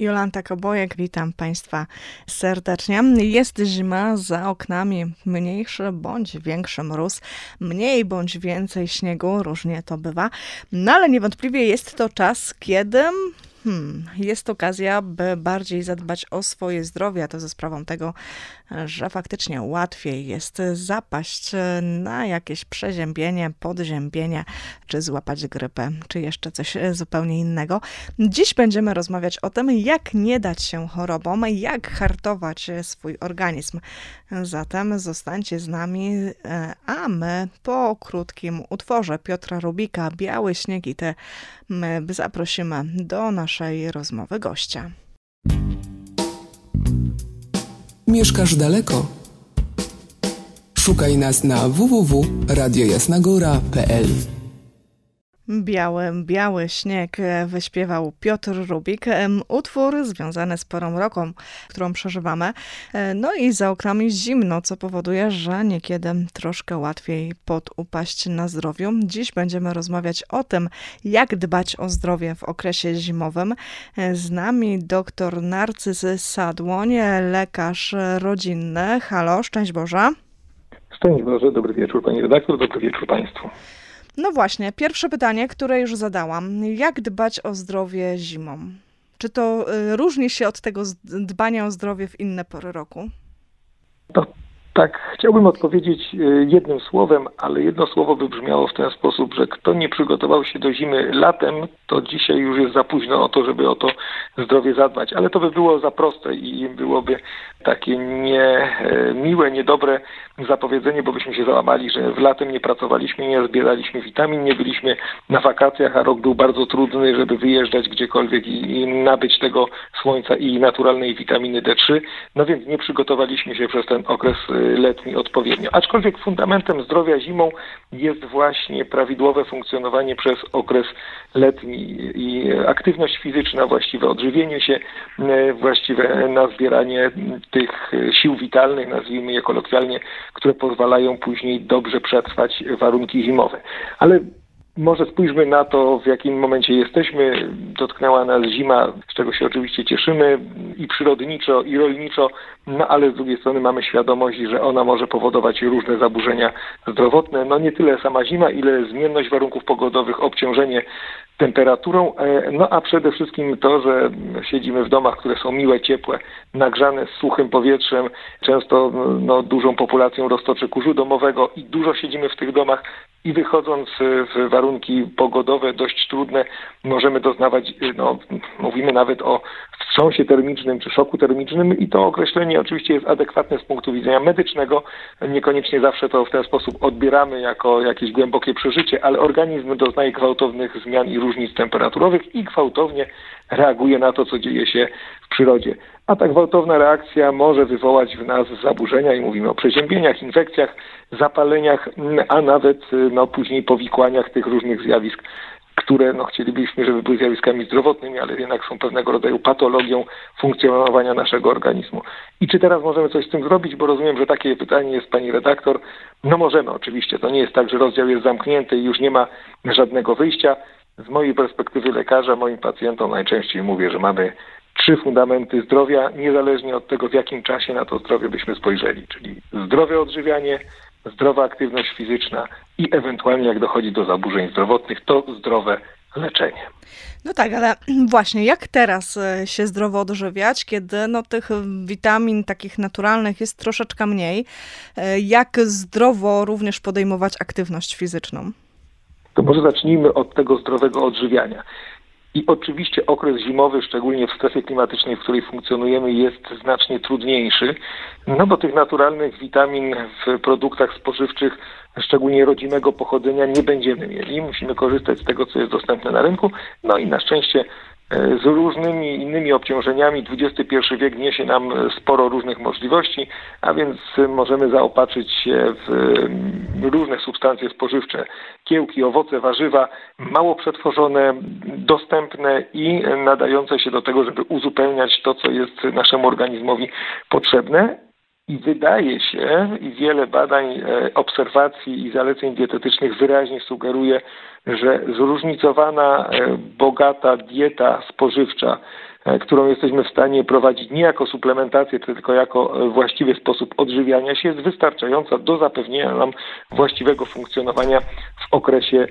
Jolanta Kobojek, witam Państwa serdecznie. Jest zima za oknami, mniejszy bądź większy mróz, mniej bądź więcej śniegu, różnie to bywa, no ale niewątpliwie jest to czas, kiedy Hmm, jest okazja, by bardziej zadbać o swoje zdrowie, a to ze sprawą tego, że faktycznie łatwiej jest zapaść na jakieś przeziębienie, podziębienie, czy złapać grypę, czy jeszcze coś zupełnie innego. Dziś będziemy rozmawiać o tym, jak nie dać się chorobom, jak hartować swój organizm. Zatem zostańcie z nami, a my po krótkim utworze Piotra Rubika, Biały śnieg i te my zaprosimy do naszej rozmowy gościa. Mieszkasz daleko? Szukaj nas na www.radiojasnagora.pl Biały, biały śnieg wyśpiewał Piotr Rubik. Utwór związany z porą roku, którą przeżywamy. E, no i za oknami zimno, co powoduje, że niekiedy troszkę łatwiej podupaść na zdrowiu. Dziś będziemy rozmawiać o tym, jak dbać o zdrowie w okresie zimowym. E, z nami dr Narcyz Sadłoń, lekarz rodzinny. Halo, szczęść Boże. Szczęść Boże, dobry wieczór Pani redaktor, dobry wieczór Państwu. No właśnie, pierwsze pytanie, które już zadałam. Jak dbać o zdrowie zimą? Czy to y, różni się od tego dbania o zdrowie w inne pory roku? To tak, chciałbym odpowiedzieć y, jednym słowem, ale jedno słowo by brzmiało w ten sposób, że kto nie przygotował się do zimy latem, to dzisiaj już jest za późno o to, żeby o to zdrowie zadbać. Ale to by było za proste i byłoby takie niemiłe, e, niedobre zapowiedzenie, bo byśmy się załamali, że w latem nie pracowaliśmy, nie zbieraliśmy witamin, nie byliśmy na wakacjach, a rok był bardzo trudny, żeby wyjeżdżać gdziekolwiek i, i nabyć tego słońca i naturalnej witaminy D3. No więc nie przygotowaliśmy się przez ten okres e, letni odpowiednio. Aczkolwiek fundamentem zdrowia zimą jest właśnie prawidłowe funkcjonowanie przez okres letni i aktywność fizyczna, właściwe odżywienie się, e, właściwe nazbieranie tych sił witalnych, nazwijmy je kolokwialnie, które pozwalają później dobrze przetrwać warunki zimowe. Ale może spójrzmy na to, w jakim momencie jesteśmy. Dotknęła nas zima, z czego się oczywiście cieszymy i przyrodniczo, i rolniczo, no ale z drugiej strony mamy świadomość, że ona może powodować różne zaburzenia zdrowotne. No nie tyle sama zima, ile zmienność warunków pogodowych, obciążenie temperaturą, e, no a przede wszystkim to, że siedzimy w domach, które są miłe, ciepłe, nagrzane z suchym powietrzem, często no, dużą populacją roztoczy kurzu domowego i dużo siedzimy w tych domach i wychodząc w warunki pogodowe dość trudne, możemy doznawać, no, mówimy nawet o wstrząsie termicznym czy szoku termicznym i to określenie oczywiście jest adekwatne z punktu widzenia medycznego. Niekoniecznie zawsze to w ten sposób odbieramy jako jakieś głębokie przeżycie, ale organizm doznaje gwałtownych zmian i różnic temperaturowych i gwałtownie reaguje na to, co dzieje się przyrodzie. A ta gwałtowna reakcja może wywołać w nas zaburzenia i mówimy o przeziębieniach, infekcjach, zapaleniach, a nawet no, później powikłaniach tych różnych zjawisk które no, chcielibyśmy, żeby były zjawiskami zdrowotnymi, ale jednak są pewnego rodzaju patologią funkcjonowania naszego organizmu. I czy teraz możemy coś z tym zrobić? Bo rozumiem, że takie pytanie jest pani redaktor. No możemy oczywiście. To nie jest tak, że rozdział jest zamknięty i już nie ma żadnego wyjścia. Z mojej perspektywy lekarza, moim pacjentom najczęściej mówię, że mamy trzy fundamenty zdrowia, niezależnie od tego, w jakim czasie na to zdrowie byśmy spojrzeli, czyli zdrowe odżywianie, zdrowa aktywność fizyczna i ewentualnie jak dochodzi do zaburzeń zdrowotnych, to zdrowe leczenie. No tak, ale właśnie jak teraz e, się zdrowo odżywiać, kiedy no, tych witamin takich naturalnych jest troszeczkę mniej? E, jak zdrowo również podejmować aktywność fizyczną? To może zacznijmy od tego zdrowego odżywiania. I oczywiście okres zimowy, szczególnie w strefie klimatycznej, w której funkcjonujemy, jest znacznie trudniejszy, no bo tych naturalnych witamin w produktach spożywczych, szczególnie rodzimego pochodzenia, nie będziemy mieli. Musimy korzystać z tego, co jest dostępne na rynku. No i na szczęście z różnymi innymi obciążeniami. XXI wiek niesie nam sporo różnych możliwości, a więc możemy zaopatrzyć się w mm, różne substancje spożywcze, kiełki, owoce, warzywa, mało przetworzone, dostępne i nadające się do tego, żeby uzupełniać to, co jest naszemu organizmowi potrzebne. I wydaje się, i wiele badań, e, obserwacji i zaleceń dietetycznych wyraźnie sugeruje, że zróżnicowana, e, bogata dieta spożywcza e, którą jesteśmy w stanie prowadzić nie jako suplementację, tylko jako właściwy sposób odżywiania się, jest wystarczająca do zapewnienia nam właściwego funkcjonowania w okresie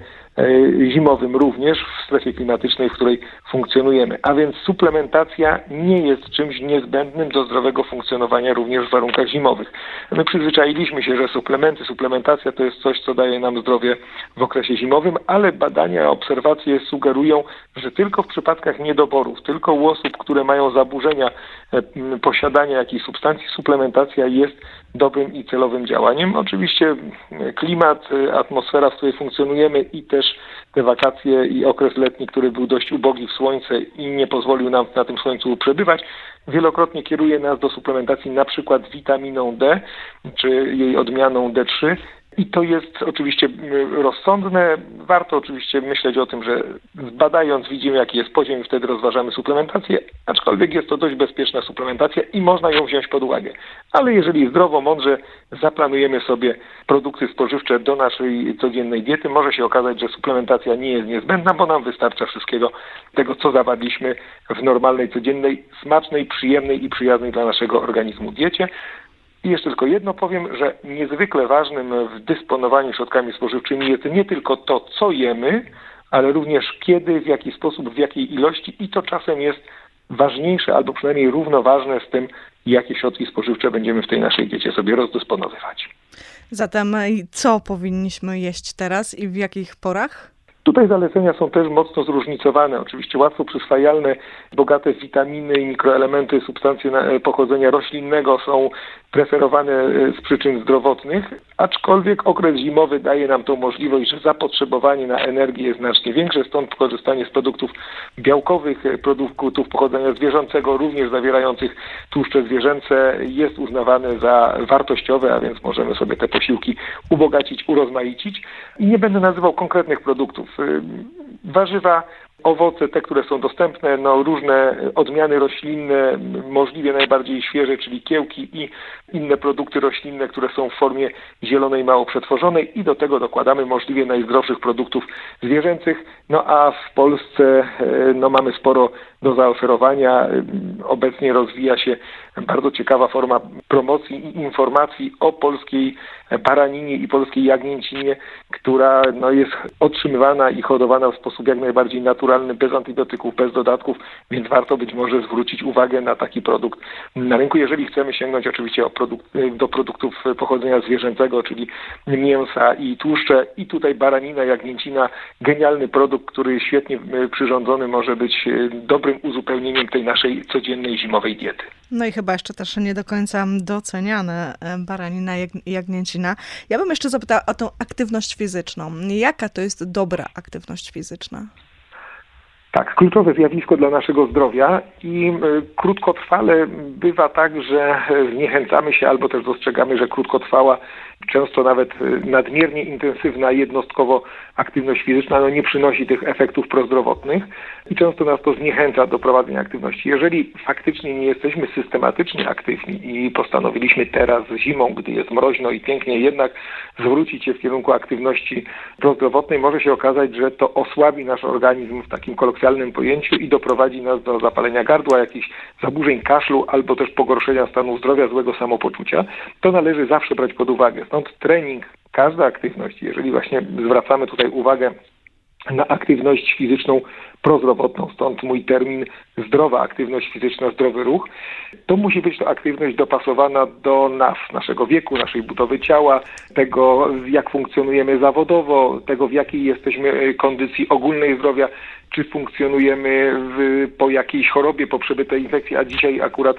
zimowym również w strefie klimatycznej, w której funkcjonujemy. A więc suplementacja nie jest czymś niezbędnym do zdrowego funkcjonowania również w warunkach zimowych. My przyzwyczailiśmy się, że suplementy, suplementacja to jest coś, co daje nam zdrowie w okresie zimowym, ale badania, obserwacje sugerują, że tylko w przypadkach niedoborów, tylko u osób, które mają zaburzenia e, posiadania jakiejś substancji, suplementacja jest dobrym i celowym działaniem. Oczywiście klimat, atmosfera, w której funkcjonujemy i też te wakacje i okres letni, który był dość ubogi w słońce i nie pozwolił nam na tym słońcu przebywać, wielokrotnie kieruje nas do suplementacji na przykład witaminą D czy jej odmianą D3 i to jest oczywiście rozsądne. Warto oczywiście myśleć o tym, że badając widzimy jaki jest poziom i wtedy rozważamy suplementację, aczkolwiek jest to dość bezpieczna suplementacja i można ją wziąć pod uwagę. Ale jeżeli zdrowo, mądrze zaplanujemy sobie produkty spożywcze do naszej codziennej diety, może się okazać, że suplementacja nie jest niezbędna, bo nam wystarcza wszystkiego tego, co zawarliśmy w normalnej, codziennej, smacznej, przyjemnej i przyjaznej dla naszego organizmu diecie. I jeszcze tylko jedno powiem, że niezwykle ważnym w dysponowaniu środkami spożywczymi jest nie tylko to, co jemy, ale również kiedy, w jaki sposób, w jakiej ilości i to czasem jest ważniejsze albo przynajmniej równoważne z tym, jakie środki spożywcze będziemy w tej naszej diecie sobie rozdysponowywać. Zatem co powinniśmy jeść teraz i w jakich porach? Tutaj zalecenia są też mocno zróżnicowane. Oczywiście łatwo przyswajalne, bogate w witaminy i mikroelementy substancje pochodzenia roślinnego są preferowane e, z przyczyn zdrowotnych, aczkolwiek okres zimowy daje nam tą możliwość, że zapotrzebowanie na energię jest znacznie większe, stąd korzystanie z produktów białkowych, e, produktów pochodzenia zwierzęcego, również zawierających tłuszcze zwierzęce, jest uznawane za wartościowe, a więc możemy sobie te posiłki ubogacić, urozmaicić. I nie będę nazywał konkretnych produktów. E, warzywa Owoce, te, które są dostępne, no, różne odmiany roślinne, możliwie najbardziej świeże, czyli kiełki i inne produkty roślinne, które są w formie zielonej, mało przetworzonej i do tego dokładamy możliwie najzdrowszych produktów zwierzęcych. No a w Polsce e, no, mamy sporo do zaoferowania. Obecnie rozwija się bardzo ciekawa forma promocji i informacji o polskiej baraninie i polskiej jagnięcinie, która no, jest otrzymywana i hodowana w sposób jak najbardziej naturalny, bez antybiotyków, bez dodatków, więc warto być może zwrócić uwagę na taki produkt na rynku, jeżeli chcemy sięgnąć oczywiście do produktów pochodzenia zwierzęcego, czyli mięsa i tłuszcze i tutaj baranina, jagnięcina, genialny produkt, który świetnie przyrządzony może być dobrym uzupełnieniem tej naszej codziennej zimowej diety. No i chyba jeszcze też nie do końca doceniane e, baranina, jagnięcina. Ja bym jeszcze zapytała o tą aktywność fizyczną. Jaka to jest dobra aktywność fizyczna? Tak, kluczowe zjawisko dla naszego zdrowia i e, krótkotrwale bywa tak, że zniechęcamy się albo też dostrzegamy, że krótkotrwała często nawet y, nadmiernie intensywna jednostkowo aktywność fizyczna no nie przynosi tych efektów prozdrowotnych i często nas to zniechęca do prowadzenia aktywności. Jeżeli faktycznie nie jesteśmy systematycznie aktywni i postanowiliśmy teraz zimą, gdy jest mroźno i pięknie, jednak zwrócić się w kierunku aktywności prozdrowotnej, może się okazać, że to osłabi nasz organizm w takim kolokwialnym pojęciu i doprowadzi nas do zapalenia gardła, jakichś zaburzeń kaszlu albo też pogorszenia stanu zdrowia, złego samopoczucia. To należy zawsze brać pod uwagę. Stąd trening, każda aktywność, jeżeli właśnie zwracamy tutaj uwagę na aktywność fizyczną prozdrowotną, stąd mój termin zdrowa aktywność fizyczna, zdrowy ruch, to musi być to aktywność dopasowana do nas, naszego wieku, naszej budowy ciała, tego jak funkcjonujemy zawodowo, tego w jakiej jesteśmy kondycji ogólnej zdrowia, czy funkcjonujemy w, po jakiejś chorobie, po przebytej infekcji, a dzisiaj akurat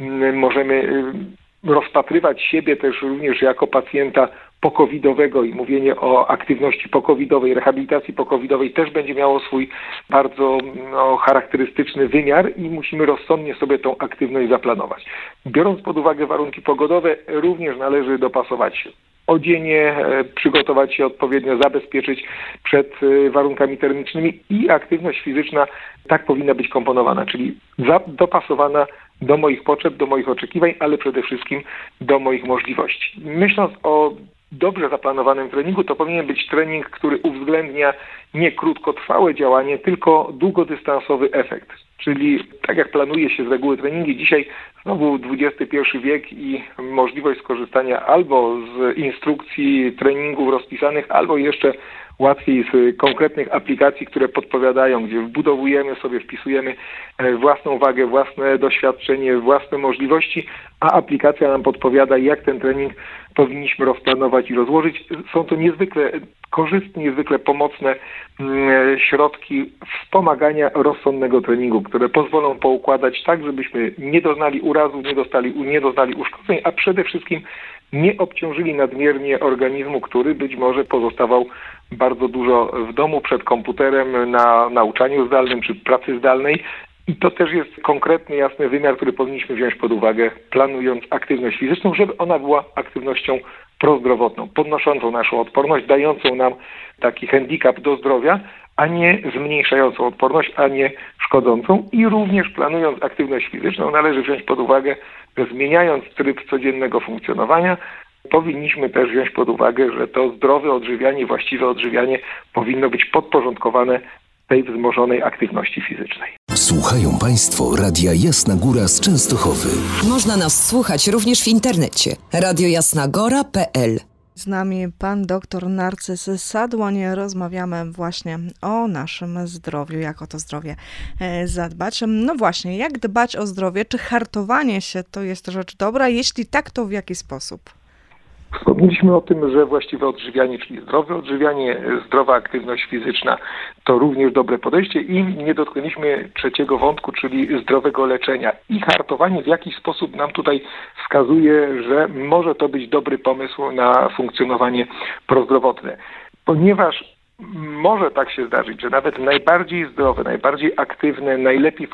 mm, możemy y, rozpatrywać siebie też również jako pacjenta pokowidowego i mówienie o aktywności pokowidowej, rehabilitacji pokowidowej też będzie miało swój bardzo no, charakterystyczny wymiar i musimy rozsądnie sobie tą aktywność zaplanować. Biorąc pod uwagę warunki pogodowe, również należy dopasować odzienie, e, przygotować się odpowiednio, zabezpieczyć przed e, warunkami termicznymi i aktywność fizyczna tak powinna być komponowana, czyli dopasowana do moich potrzeb, do moich oczekiwań, ale przede wszystkim do moich możliwości. Myśląc o dobrze zaplanowanym treningu, to powinien być trening, który uwzględnia nie krótkotrwałe działanie, tylko długodystansowy efekt. czyli tak jak planuje się z reguły treningi, dzisiaj znowu XXI wiek i możliwość skorzystania albo z instrukcji treningów rozpisanych, albo jeszcze łatwiej z konkretnych aplikacji, które podpowiadają, gdzie wbudowujemy sobie, wpisujemy e, własną wagę, własne doświadczenie, własne możliwości, a aplikacja nam podpowiada, jak ten trening powinniśmy rozplanować i rozłożyć. Są to niezwykle korzystne, niezwykle pomocne mm, środki wspomagania rozsądnego treningu, które pozwolą poukładać tak, żebyśmy nie doznali urazu, nie, dostali, nie doznali uszkodzeń, a przede wszystkim nie obciążyli nadmiernie organizmu, który być może pozostawał bardzo dużo w domu przed komputerem na nauczaniu zdalnym czy pracy zdalnej. I to też jest konkretny, jasny wymiar, który powinniśmy wziąć pod uwagę, planując aktywność fizyczną, żeby ona była aktywnością prozdrowotną, podnoszącą naszą odporność, dającą nam taki handicap do zdrowia, a nie zmniejszającą odporność, a nie szkodzącą. I również planując aktywność fizyczną, należy wziąć pod uwagę, że zmieniając tryb codziennego funkcjonowania, powinniśmy też wziąć pod uwagę, że to zdrowe odżywianie, właściwe odżywianie powinno być podporządkowane tej wzmożonej aktywności fizycznej. Słuchają Państwo Radia Jasna Góra z Częstochowy. Można nas słuchać również w internecie. radiojasnagora.pl z nami pan doktor Narcyz Sadłoń. Rozmawiamy właśnie o naszym zdrowiu, jak o to zdrowie e, zadbać. No właśnie, jak dbać o zdrowie? Czy hartowanie się to jest rzecz dobra? Jeśli tak, to w jaki sposób? Wspomnieliśmy o tym, że właściwe odżywianie, czyli zdrowe odżywianie, zdrowa aktywność fizyczna to również dobre podejście i nie dotknęliśmy trzeciego wątku, czyli zdrowego leczenia. I hartowanie w jakiś sposób nam tutaj wskazuje, że może to być dobry pomysł na funkcjonowanie prozdrowotne. Ponieważ może tak się zdarzyć, że nawet najbardziej zdrowe, najbardziej aktywne, najlepiej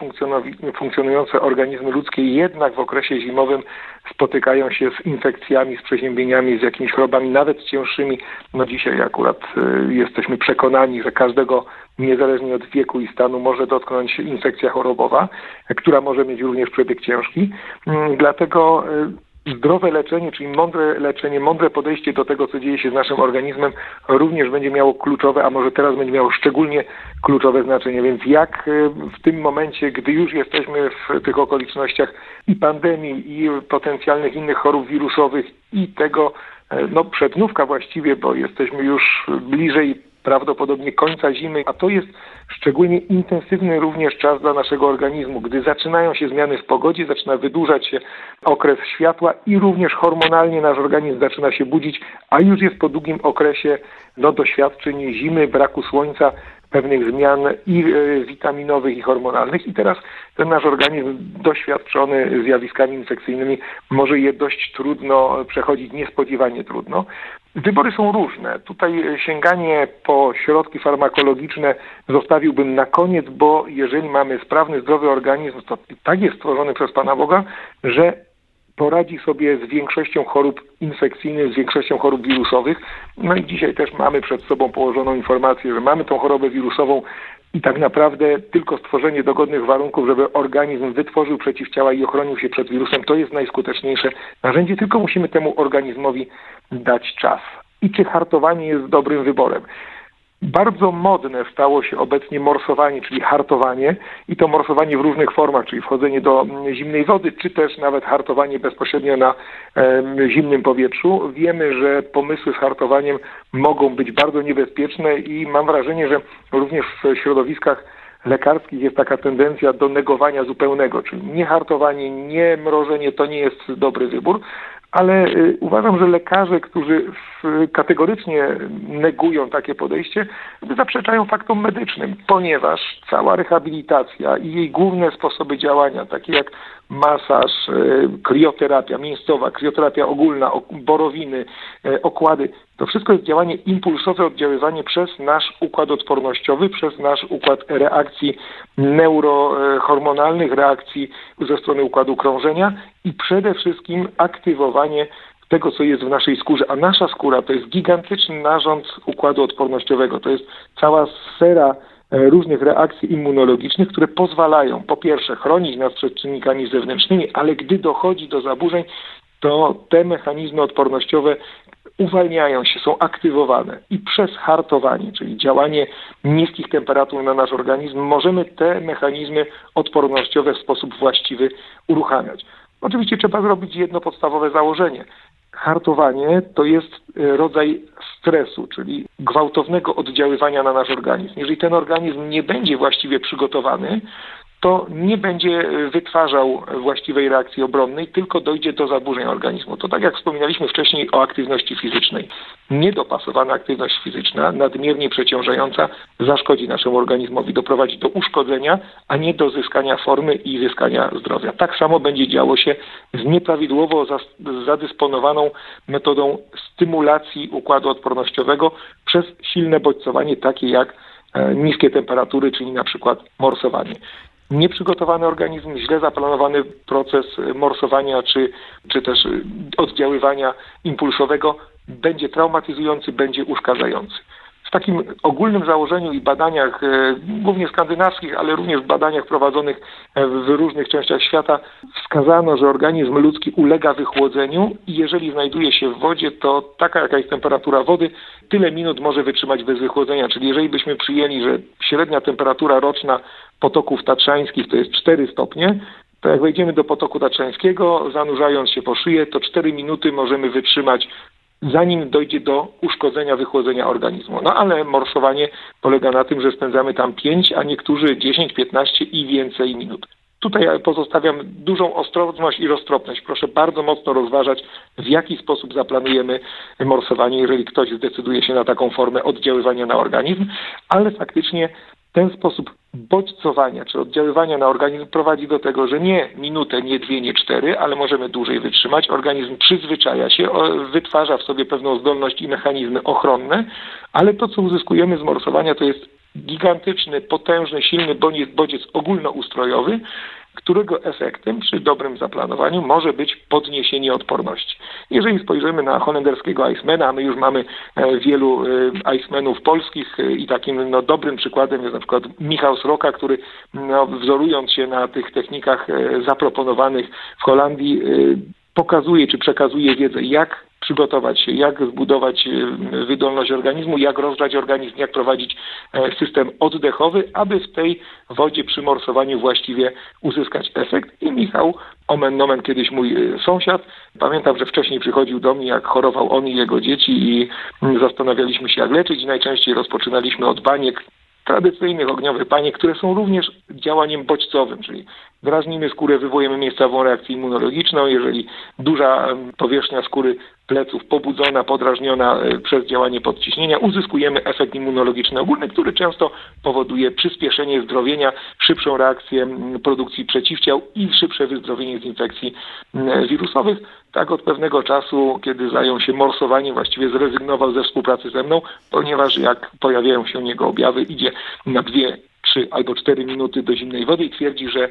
funkcjonujące organizmy ludzkie jednak w okresie zimowym spotykają się z infekcjami, z przeziębieniami, z jakimiś chorobami, nawet cięższymi. No dzisiaj akurat y, jesteśmy przekonani, że każdego niezależnie od wieku i stanu może dotknąć infekcja chorobowa, która może mieć również przebieg ciężki. Y, dlatego y, zdrowe leczenie, czyli mądre leczenie, mądre podejście do tego, co dzieje się z naszym organizmem, również będzie miało kluczowe, a może teraz będzie miało szczególnie kluczowe znaczenie. Więc jak e, w tym momencie, gdy już jesteśmy w tych okolicznościach i pandemii, i potencjalnych innych chorób wirusowych, i tego, e, no przednówka właściwie, bo jesteśmy już bliżej prawdopodobnie końca zimy, a to jest szczególnie intensywny również czas dla naszego organizmu, gdy zaczynają się zmiany w pogodzie, zaczyna wydłużać się okres światła i również hormonalnie nasz organizm zaczyna się budzić, a już jest po długim okresie no, doświadczeń zimy, braku słońca, pewnych zmian i e, witaminowych, i hormonalnych. I teraz ten nasz organizm doświadczony zjawiskami infekcyjnymi może je dość trudno przechodzić, niespodziewanie trudno. Wybory są różne. Tutaj sięganie po środki farmakologiczne zostawiłbym na koniec, bo jeżeli mamy sprawny, zdrowy organizm, to tak jest stworzony przez Pana Boga, że poradzi sobie z większością chorób infekcyjnych, z większością chorób wirusowych. No i dzisiaj też mamy przed sobą położoną informację, że mamy tą chorobę wirusową i tak naprawdę tylko stworzenie dogodnych warunków, żeby organizm wytworzył przeciwciała i ochronił się przed wirusem, to jest najskuteczniejsze narzędzie, tylko musimy temu organizmowi dać czas. I czy hartowanie jest dobrym wyborem? Bardzo modne stało się obecnie morsowanie, czyli hartowanie i to morsowanie w różnych formach, czyli wchodzenie do zimnej wody, czy też nawet hartowanie bezpośrednio na zimnym powietrzu. Wiemy, że pomysły z hartowaniem mogą być bardzo niebezpieczne i mam wrażenie, że również w środowiskach lekarskich jest taka tendencja do negowania zupełnego, czyli nie hartowanie, nie mrożenie to nie jest dobry wybór, ale y, uważam, że lekarze, którzy kategorycznie negują takie podejście, zaprzeczają faktom medycznym, ponieważ cała rehabilitacja i jej główne sposoby działania, takie jak masaż, y, krioterapia miejscowa, krioterapia ogólna, borowiny, y, okłady, to wszystko jest działanie impulsowe, oddziaływanie przez nasz układ odpornościowy, przez nasz układ reakcji neurohormonalnych, reakcji ze strony układu krążenia i przede wszystkim aktywowanie tego, co jest w naszej skórze. A nasza skóra to jest gigantyczny narząd układu odpornościowego. To jest cała sfera e, różnych reakcji immunologicznych, które pozwalają po pierwsze chronić nas przed czynnikami zewnętrznymi, ale gdy dochodzi do zaburzeń, to te mechanizmy odpornościowe uwalniają się, są aktywowane i przez hartowanie, czyli działanie niskich temperatur na nasz organizm, możemy te mechanizmy odpornościowe w sposób właściwy uruchamiać. Oczywiście trzeba zrobić jedno podstawowe założenie. Hartowanie to jest e, rodzaj stresu, czyli gwałtownego oddziaływania na nasz organizm. Jeżeli ten organizm nie będzie właściwie przygotowany, to nie będzie wytwarzał właściwej reakcji obronnej, tylko dojdzie do zaburzeń organizmu. To tak jak wspominaliśmy wcześniej o aktywności fizycznej. Niedopasowana aktywność fizyczna, nadmiernie przeciążająca, zaszkodzi naszemu organizmowi, doprowadzi do uszkodzenia, a nie do zyskania formy i zyskania zdrowia. Tak samo będzie działo się z nieprawidłowo zadysponowaną metodą stymulacji układu odpornościowego przez silne bodźcowanie, takie jak e, niskie temperatury, czyli na przykład morsowanie nieprzygotowany organizm, źle zaplanowany proces morsowania czy, czy też oddziaływania impulsowego będzie traumatyzujący, będzie uszkadzający. W takim ogólnym założeniu i badaniach, e, głównie skandynawskich, ale również w badaniach prowadzonych e, w różnych częściach świata, wskazano, że organizm ludzki ulega wychłodzeniu i jeżeli znajduje się w wodzie, to taka jaka jest temperatura wody, tyle minut może wytrzymać bez wychłodzenia. Czyli jeżeli byśmy przyjęli, że średnia temperatura roczna potoków tatrzańskich to jest 4 stopnie, to jak wejdziemy do potoku tatrzańskiego, zanurzając się po szyję, to 4 minuty możemy wytrzymać zanim dojdzie do uszkodzenia, wychłodzenia organizmu. No ale morsowanie polega na tym, że spędzamy tam 5, a niektórzy 10, 15 i więcej minut. Tutaj pozostawiam dużą ostrożność i roztropność. Proszę bardzo mocno rozważać, w jaki sposób zaplanujemy morsowanie, jeżeli ktoś zdecyduje się na taką formę oddziaływania na organizm, ale faktycznie ten sposób bodźcowania czy oddziaływania na organizm prowadzi do tego, że nie minutę, nie dwie, nie cztery, ale możemy dłużej wytrzymać. Organizm przyzwyczaja się, wytwarza w sobie pewną zdolność i mechanizmy ochronne, ale to, co uzyskujemy z morsowania, to jest gigantyczny, potężny, silny bodziec ogólnoustrojowy, którego efektem przy dobrym zaplanowaniu może być podniesienie odporności. Jeżeli spojrzymy na holenderskiego Icemana, my już mamy e, wielu e, Icemanów polskich e, i takim no, dobrym przykładem jest na przykład Michał Sroka, który no, wzorując się na tych technikach zaproponowanych w Holandii pokazuje czy przekazuje wiedzę, jak przygotować się, jak zbudować e, wydolność organizmu, jak rozgrzać organizm, jak prowadzić e, system oddechowy, aby w tej wodzie przy morsowaniu właściwie uzyskać efekt. I Michał, omen nomen kiedyś mój e, sąsiad, pamiętam, że wcześniej przychodził do mnie, jak chorował on i jego dzieci i mm, zastanawialiśmy się, jak leczyć i najczęściej rozpoczynaliśmy od baniek, tradycyjnych ogniowych baniek, które są również działaniem bodźcowym, czyli drażnimy skórę, wywołujemy miejscową reakcję immunologiczną. Jeżeli duża powierzchnia skóry pleców pobudzona, podrażniona e, przez działanie podciśnienia, uzyskujemy efekt immunologiczny ogólny, który często powoduje przyspieszenie zdrowienia, szybszą reakcję produkcji przeciwciał i szybsze wyzdrowienie z infekcji wirusowych. Tak od pewnego czasu, kiedy zajął się morsowaniem, właściwie zrezygnował ze współpracy ze mną, ponieważ jak pojawiają się u niego objawy, idzie na dwie, trzy albo cztery minuty do zimnej wody i twierdzi, że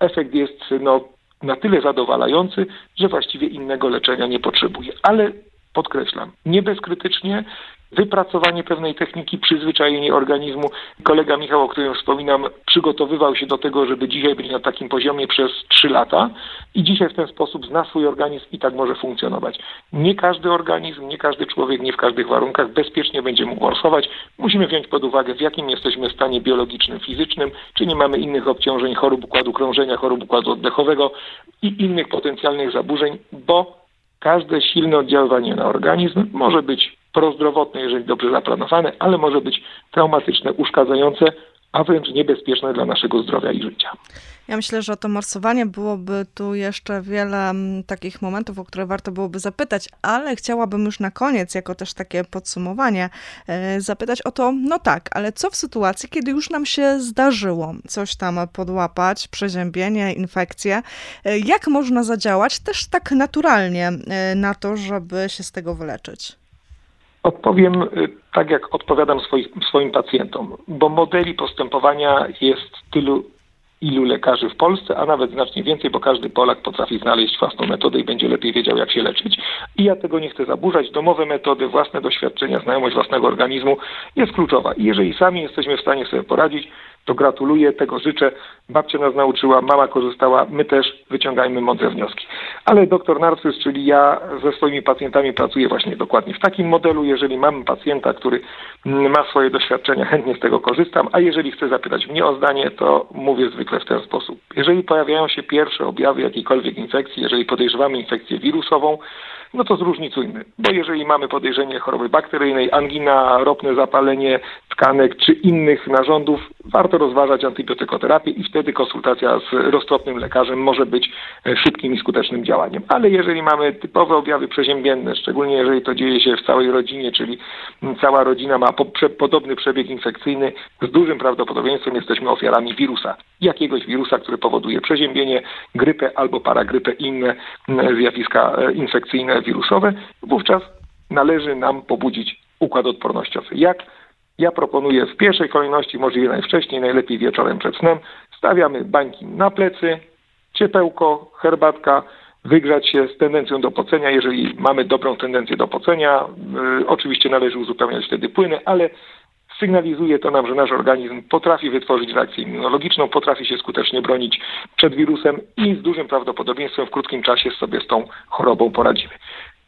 efekt jest no, na tyle zadowalający, że właściwie innego leczenia nie potrzebuje. Ale podkreślam, nie bezkrytycznie, wypracowanie pewnej techniki, przyzwyczajenie organizmu. Kolega Michał, o którym wspominam, przygotowywał się do tego, żeby dzisiaj być na takim poziomie przez 3 lata i dzisiaj w ten sposób zna swój organizm i tak może funkcjonować. Nie każdy organizm, nie każdy człowiek, nie w każdych warunkach bezpiecznie będzie mógł morsować. Musimy wziąć pod uwagę, w jakim jesteśmy stanie biologicznym, fizycznym, czy nie mamy innych obciążeń, chorób układu krążenia, chorób układu oddechowego i innych potencjalnych zaburzeń, bo każde silne oddziaływanie na organizm może być prozdrowotne, jeżeli dobrze zaplanowane, ale może być traumatyczne, uszkadzające, a wręcz niebezpieczne dla naszego zdrowia i życia. Ja myślę, że o to morsowanie byłoby tu jeszcze wiele mm, takich momentów, o które warto byłoby zapytać, ale chciałabym już na koniec, jako też takie podsumowanie, e, zapytać o to, no tak, ale co w sytuacji, kiedy już nam się zdarzyło coś tam podłapać, przeziębienie, infekcję, e, jak można zadziałać też tak naturalnie e, na to, żeby się z tego wyleczyć? Odpowiem y, tak, jak odpowiadam swoich, swoim pacjentom, bo modeli postępowania jest tylu, ilu lekarzy w Polsce, a nawet znacznie więcej, bo każdy Polak potrafi znaleźć własną metodę i będzie lepiej wiedział, jak się leczyć. I ja tego nie chcę zaburzać. Domowe metody, własne doświadczenia, znajomość własnego organizmu jest kluczowa. I jeżeli sami jesteśmy w stanie sobie poradzić, to gratuluję, tego życzę. Babcia nas nauczyła, mama korzystała, my też wyciągajmy mądre wnioski. Ale doktor Narcyz, czyli ja ze swoimi pacjentami pracuję właśnie dokładnie w takim modelu. Jeżeli mamy pacjenta, który ma swoje doświadczenia, chętnie z tego korzystam, a jeżeli chce zapytać mnie o zdanie, to mówię zwykle w ten sposób. Jeżeli pojawiają się pierwsze objawy jakiejkolwiek infekcji, jeżeli podejrzewamy infekcję wirusową, no to zróżnicujmy. Bo jeżeli mamy podejrzenie choroby bakteryjnej, angina, ropne zapalenie tkanek czy innych narządów, warto rozważać antybiotykoterapię i wtedy konsultacja z roztropnym lekarzem może być e, szybkim i skutecznym działaniem. Ale jeżeli mamy typowe objawy przeziębienne, szczególnie jeżeli to dzieje się w całej rodzinie, czyli cała rodzina ma podobny przebieg infekcyjny, z dużym prawdopodobieństwem jesteśmy ofiarami wirusa. Jakiegoś wirusa, który powoduje przeziębienie, grypę albo paragrypę inne zjawiska e, infekcyjne, wirusowe, wówczas należy nam pobudzić układ odpornościowy. Jak? Ja proponuję w pierwszej kolejności, możliwie najwcześniej, najlepiej wieczorem przed snem, stawiamy bańki na plecy, ciepełko, herbatka, wygrzać się z tendencją do pocenia. Jeżeli mamy dobrą tendencję do pocenia, yy, oczywiście należy uzupełniać wtedy płyny, ale sygnalizuje to nam, że nasz organizm potrafi wytworzyć reakcję immunologiczną, potrafi się skutecznie bronić przed wirusem i z dużym prawdopodobieństwem w krótkim czasie sobie z tą chorobą poradzimy.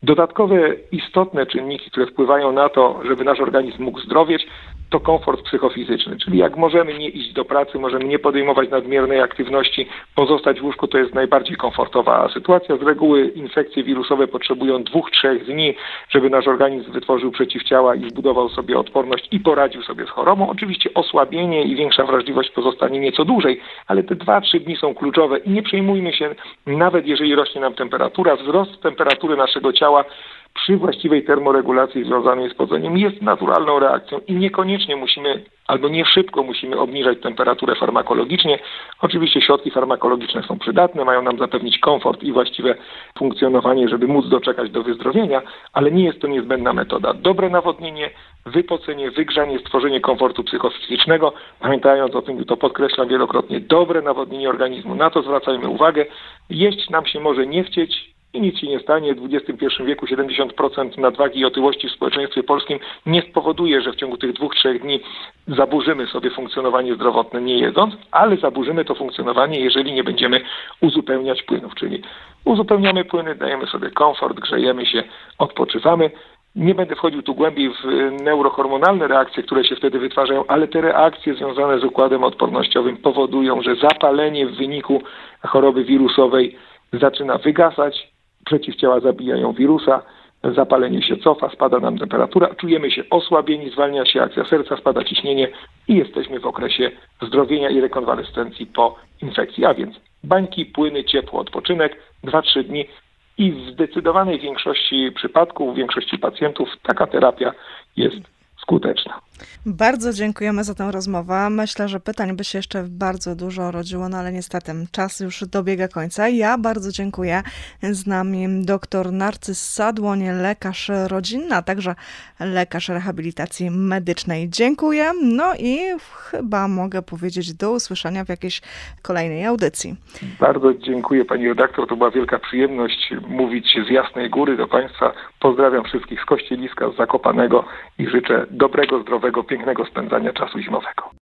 Dodatkowe istotne czynniki, które wpływają na to, żeby nasz organizm mógł zdrowieć, to komfort psychofizyczny. Czyli jak możemy nie iść do pracy, możemy nie podejmować nadmiernej aktywności, pozostać w łóżku, to jest najbardziej komfortowa sytuacja. Z reguły infekcje wirusowe potrzebują dwóch, trzech dni, żeby nasz organizm wytworzył przeciwciała i zbudował sobie odporność i poradził sobie z chorobą. Oczywiście osłabienie i większa wrażliwość pozostanie nieco dłużej, ale te dwa, trzy dni są kluczowe i nie przejmujmy się, nawet jeżeli rośnie nam temperatura, wzrost temperatury naszego ciała przy właściwej termoregulacji związanej z podzeniem jest naturalną reakcją i niekoniecznie musimy albo nie szybko musimy obniżać temperaturę farmakologicznie. Oczywiście środki farmakologiczne są przydatne, mają nam zapewnić komfort i właściwe funkcjonowanie, żeby móc doczekać do wyzdrowienia, ale nie jest to niezbędna metoda. Dobre nawodnienie, wypocenie, wygrzanie, stworzenie komfortu psychofizycznego, pamiętając o tym, to podkreślam wielokrotnie, dobre nawodnienie organizmu, na to zwracajmy uwagę. Jeść nam się może nie chcieć, i nic się nie stanie. W XXI wieku 70% nadwagi i otyłości w społeczeństwie polskim nie spowoduje, że w ciągu tych dwóch, trzech dni zaburzymy sobie funkcjonowanie zdrowotne nie jedząc, ale zaburzymy to funkcjonowanie, jeżeli nie będziemy uzupełniać płynów, czyli uzupełniamy płyny, dajemy sobie komfort, grzejemy się, odpoczywamy. Nie będę wchodził tu głębiej w neurohormonalne reakcje, które się wtedy wytwarzają, ale te reakcje związane z układem odpornościowym powodują, że zapalenie w wyniku choroby wirusowej zaczyna wygasać, przeciwciała zabijają wirusa, zapalenie się cofa, spada nam temperatura, czujemy się osłabieni, zwalnia się akcja serca, spada ciśnienie i jesteśmy w okresie zdrowienia i rekonwalescencji po infekcji. A więc bańki, płyny, ciepło, odpoczynek, 2-3 dni i w zdecydowanej większości przypadków, w większości pacjentów taka terapia jest skuteczna. Bardzo dziękujemy za tę rozmowę. Myślę, że pytań by się jeszcze bardzo dużo rodziło, no ale niestety czas już dobiega końca. Ja bardzo dziękuję. Z nami dr Narcyz Sadłoń, lekarz rodzinny, a także lekarz rehabilitacji medycznej. Dziękuję. No i chyba mogę powiedzieć do usłyszenia w jakiejś kolejnej audycji. Bardzo dziękuję pani redaktor. To była wielka przyjemność mówić z Jasnej Góry do państwa. Pozdrawiam wszystkich z Kościeliska, z Zakopanego i życzę dobrego, zdrowego, pięknego spędzania czasu zimowego.